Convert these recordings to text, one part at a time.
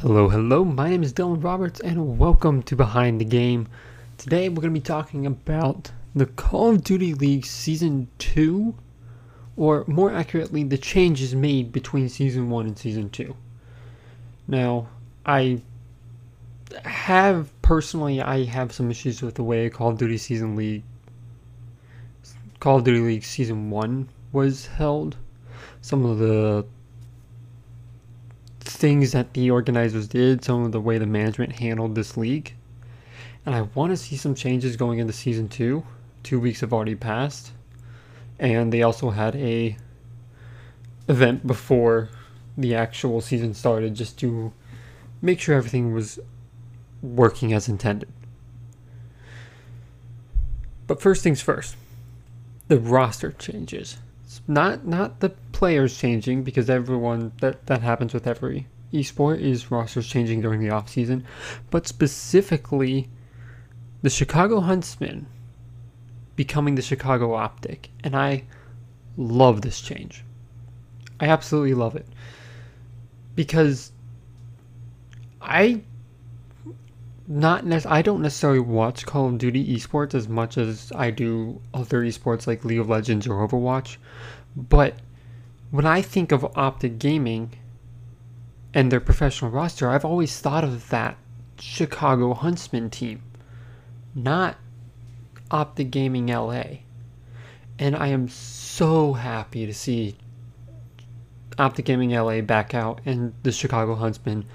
Hello, hello. My name is Dylan Roberts, and welcome to Behind the Game. Today, we're going to be talking about the Call of Duty League Season 2, or more accurately, the changes made between Season 1 and Season 2. Now, I have personally, I have some issues with the way Call of Duty Season League, Call of Duty League Season 1 was held. Some of the things that the organizers did, some of the way the management handled this league. And I want to see some changes going into season two. Two weeks have already passed. And they also had a event before the actual season started just to make sure everything was working as intended. But first things first, the roster changes. Not not the players changing because everyone that that happens with every esport is rosters changing during the off season, but specifically the Chicago Huntsmen becoming the Chicago Optic, and I love this change. I absolutely love it because I not nec- I don't necessarily watch Call of Duty esports as much as I do other esports like League of Legends or Overwatch, but when I think of Optic Gaming and their professional roster, I've always thought of that Chicago Huntsmen team, not Optic Gaming LA. And I am so happy to see Optic Gaming LA back out and the Chicago Huntsmen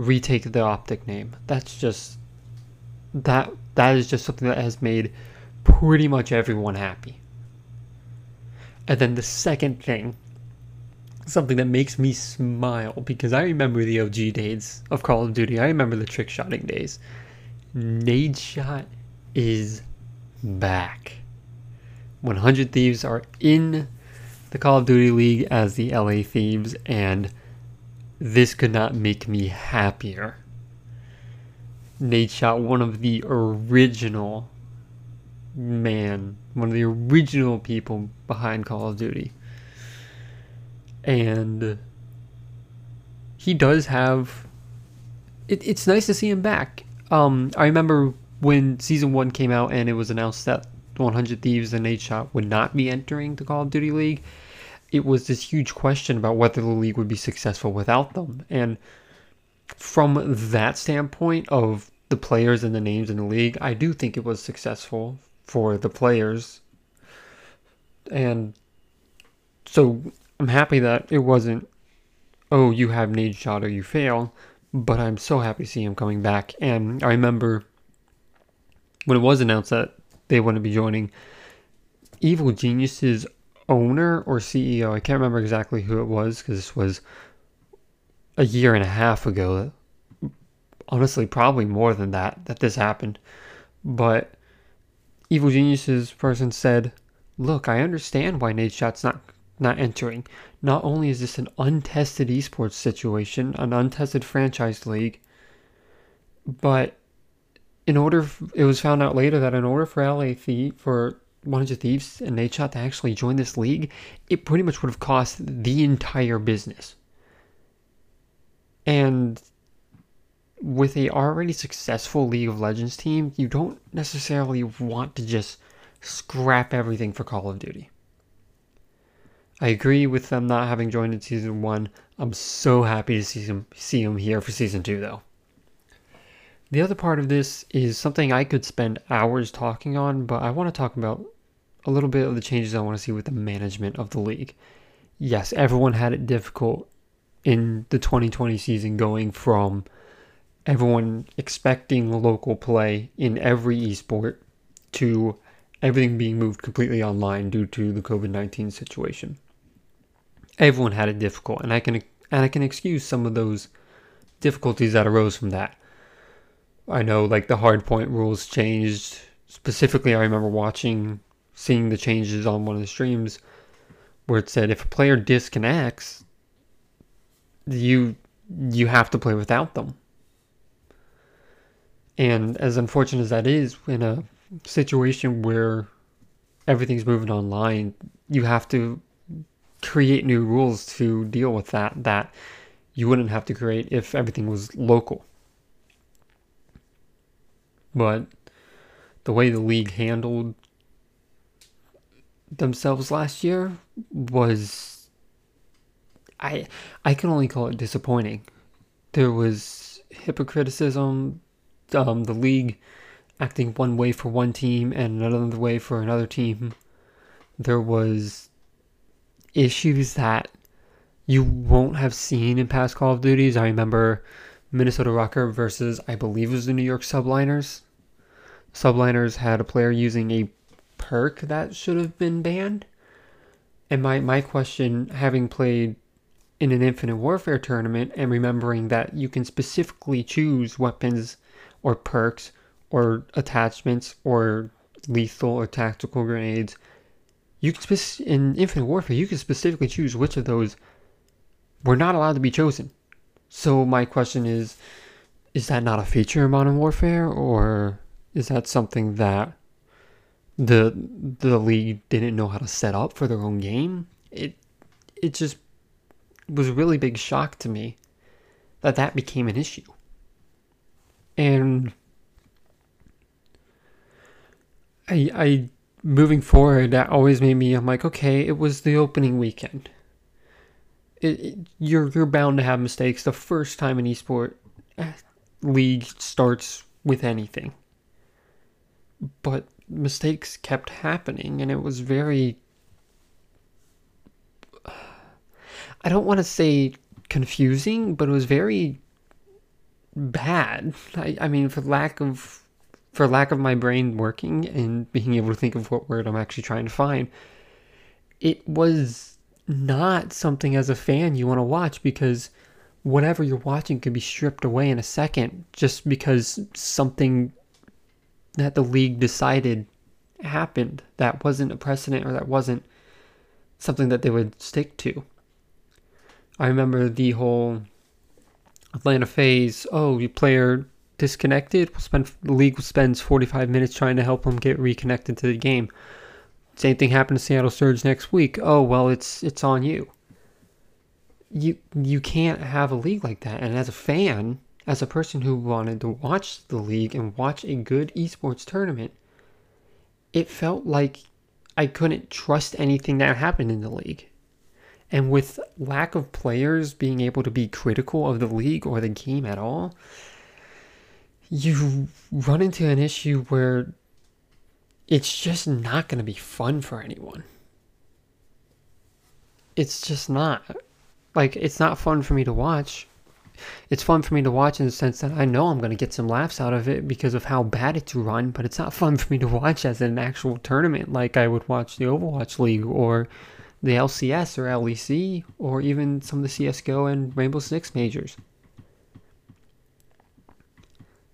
retake the Optic name. That's just that that is just something that has made pretty much everyone happy. And then the second thing, something that makes me smile because I remember the OG days of Call of Duty. I remember the trick shotting days. Nadeshot is back. 100 Thieves are in the Call of Duty League as the LA Thieves, and this could not make me happier. Nadeshot, one of the original man, one of the original people behind Call of Duty. And he does have it, it's nice to see him back. Um, I remember when season one came out and it was announced that 100 Thieves and Nadeshot would not be entering the Call of Duty League it was this huge question about whether the league would be successful without them. And from that standpoint of the players and the names in the league, I do think it was successful for the players. And so I'm happy that it wasn't, oh, you have Nadeshot or you fail. But I'm so happy to see him coming back. And I remember when it was announced that they wouldn't be joining, Evil Geniuses owner or CEO. I can't remember exactly who it was because this was a year and a half ago. Honestly, probably more than that that this happened. But Evil Geniuses person said, "Look, I understand why Nadeshot's not not entering. Not only is this an untested esports situation, an untested franchise league, but in order, it was found out later that in order for LA for 100 Thieves and Nadeshot to actually join this league, it pretty much would have cost the entire business. And with a already successful League of Legends team, you don't necessarily want to just scrap everything for Call of Duty. I agree with them not having joined in season one. I'm so happy to see them see them here for season two, though. The other part of this is something I could spend hours talking on, but I want to talk about a little bit of the changes I want to see with the management of the league. Yes, everyone had it difficult in the 2020 season going from everyone expecting local play in every esport to everything being moved completely online due to the COVID-19 situation. Everyone had it difficult and I can and I can excuse some of those difficulties that arose from that. I know like the hardpoint rules changed. Specifically, I remember watching, seeing the changes on one of the streams where it said if a player disconnects, you you have to play without them. And as unfortunate as that is, in a situation where everything's moving online, you have to create new rules to deal with that. That you wouldn't have to create if everything was local. But the way the league handled themselves last year was I I can only call it disappointing. There was hypocriticism, um, the league acting one way for one team and another way for another team. There was issues that you won't have seen in past Call of Duties. I remember Minnesota Rokkr versus I believe it was the New York Subliners. Subliners had a player using a perk that should have been banned. And my, my question, having played in an Infinite Warfare tournament and remembering that you can specifically choose weapons or perks or attachments or lethal or tactical grenades, you can spec- in Infinite Warfare you can specifically choose which of those were not allowed to be chosen. So my question is, is that not a feature in Modern Warfare, or is that something that the the league didn't know how to set up for their own game? It it just was a really big shock to me that that became an issue. And I I moving forward that always made me I'm like, okay, it was the opening weekend. It, it, you're you're bound to have mistakes the first time an esport league starts with anything. But mistakes kept happening and it was very I don't want to say confusing, but it was very bad. I, I mean, for lack of for lack of my brain working and being able to think of what word I'm actually trying to find, it was not something as a fan you want to watch because whatever you're watching could be stripped away in a second just because something that the league decided happened that wasn't a precedent or that wasn't something that they would stick to. I remember the whole Atlanta FaZe, oh, your player disconnected, we'll spend the league spends 45 minutes trying to help them get reconnected to the game. Same thing happened to Seattle Surge next week. Oh, well, it's it's on you. You you can't have a league like that. And as a fan, as a person who wanted to watch the league and watch a good esports tournament, it felt like I couldn't trust anything that happened in the league. And with lack of players being able to be critical of the league or the game at all, you run into an issue where it's just not going to be fun for anyone. It's just not. Like, it's not fun for me to watch. It's fun for me to watch in the sense that I know I'm going to get some laughs out of it because of how bad it's run, but it's not fun for me to watch as an actual tournament like I would watch the Overwatch League or the LCS or LEC, or even some of the CSGO and Rainbow Six majors.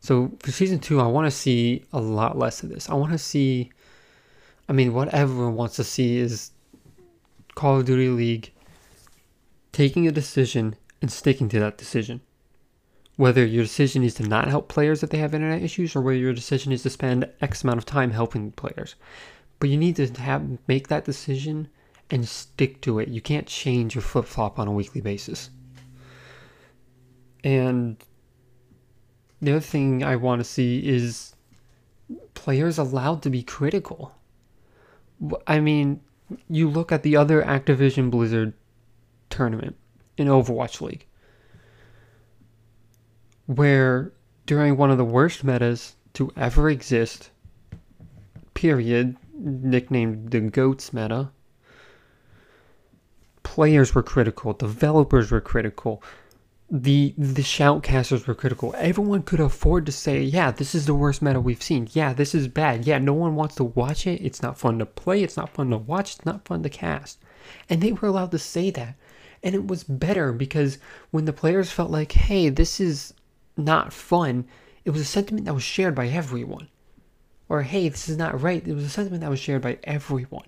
So for season two, I want to see a lot less of this. I want to see, I mean, what everyone wants to see is Call of Duty League taking a decision and sticking to that decision. Whether your decision is to not help players if they have internet issues, or whether your decision is to spend X amount of time helping players. But you need to have make that decision and stick to it. You can't change your flip flop on a weekly basis. And the other thing I want to see is players allowed to be critical. I mean, you look at the other Activision Blizzard tournament in Overwatch League, where during one of the worst metas to ever exist, period, nicknamed the GOATS meta, players were critical, developers were critical, the the shoutcasters were critical. Everyone could afford to say, "Yeah, this is the worst meta we've seen. Yeah, this is bad. Yeah, no one wants to watch it. It's not fun to play. It's not fun to watch. It's not fun to cast." And they were allowed to say that. And it was better because when the players felt like, "Hey, this is not fun," it was a sentiment that was shared by everyone. Or, "Hey, this is not right." It was a sentiment that was shared by everyone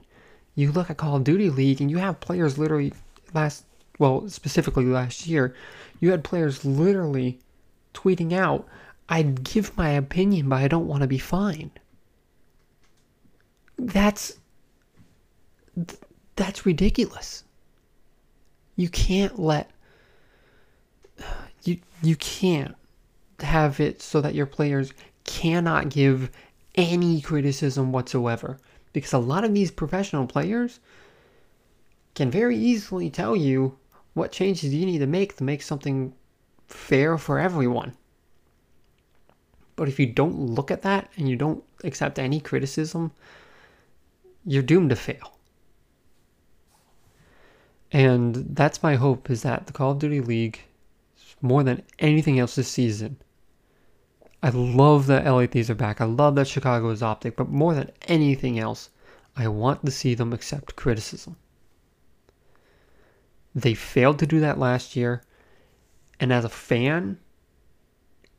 you look at Call of Duty League and you have players literally last, well, specifically last year, you had players literally tweeting out, I'd give my opinion, but I don't want to be fined. That's that's ridiculous. You can't let you you can't have it so that your players cannot give any criticism whatsoever because a lot of these professional players can very easily tell you what changes do you need to make to make something fair for everyone. But if you don't look at that and you don't accept any criticism, you're doomed to fail. And that's my hope is that the Call of Duty League, more than anything else this season, I love that LA Thieves are back. I love that Chicago is optic, but more than anything else, I want to see them accept criticism. They failed to do that last year, and as a fan,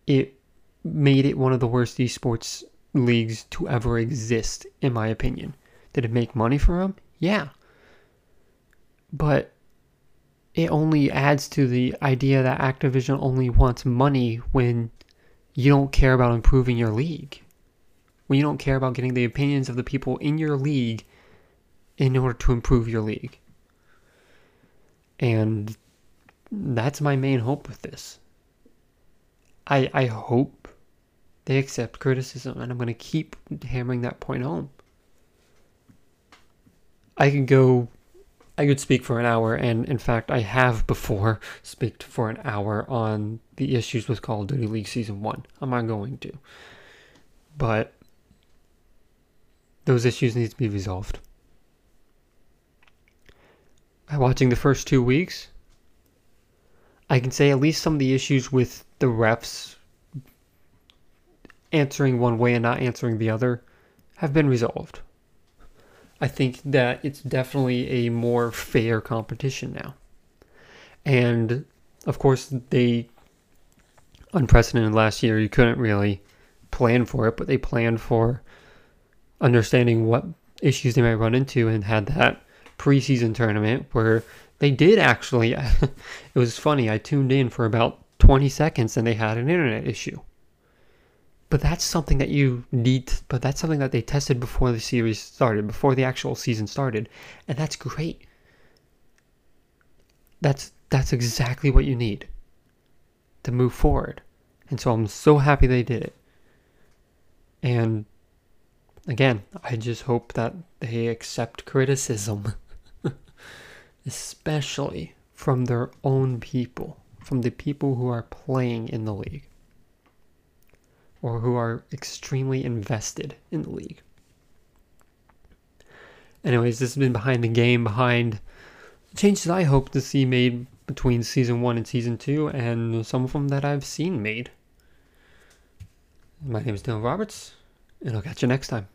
it made it one of the worst esports leagues to ever exist, in my opinion. Did it make money for them? Yeah. But it only adds to the idea that Activision only wants money when you don't care about improving your league. When you don't care about getting the opinions of the people in your league in order to improve your league. And that's my main hope with this. I I hope they accept criticism and I'm going to keep hammering that point home. I could go I could speak for an hour, and in fact, I have before speaked for an hour on the issues with Call of Duty League Season 1. I'm not going to. But those issues need to be resolved. By watching the first two weeks, I can say at least some of the issues with the refs answering one way and not answering the other have been resolved. I think that it's definitely a more fair competition now. And of course, they unprecedented last year. You couldn't really plan for it, but they planned for understanding what issues they might run into and had that preseason tournament where they did actually. it was funny. I tuned in for about 20 seconds and they had an internet issue. But that's something that you need, but that's something that they tested before the series started, before the actual season started. And that's great. That's that's exactly what you need to move forward. And so I'm so happy they did it. And again, I just hope that they accept criticism, especially from their own people, from the people who are playing in the league or who are extremely invested in the league. Anyways, this has been behind the game, behind changes I hope to see made between season one and season two, and some of them that I've seen made. My name is Dylan Roberts, and I'll catch you next time.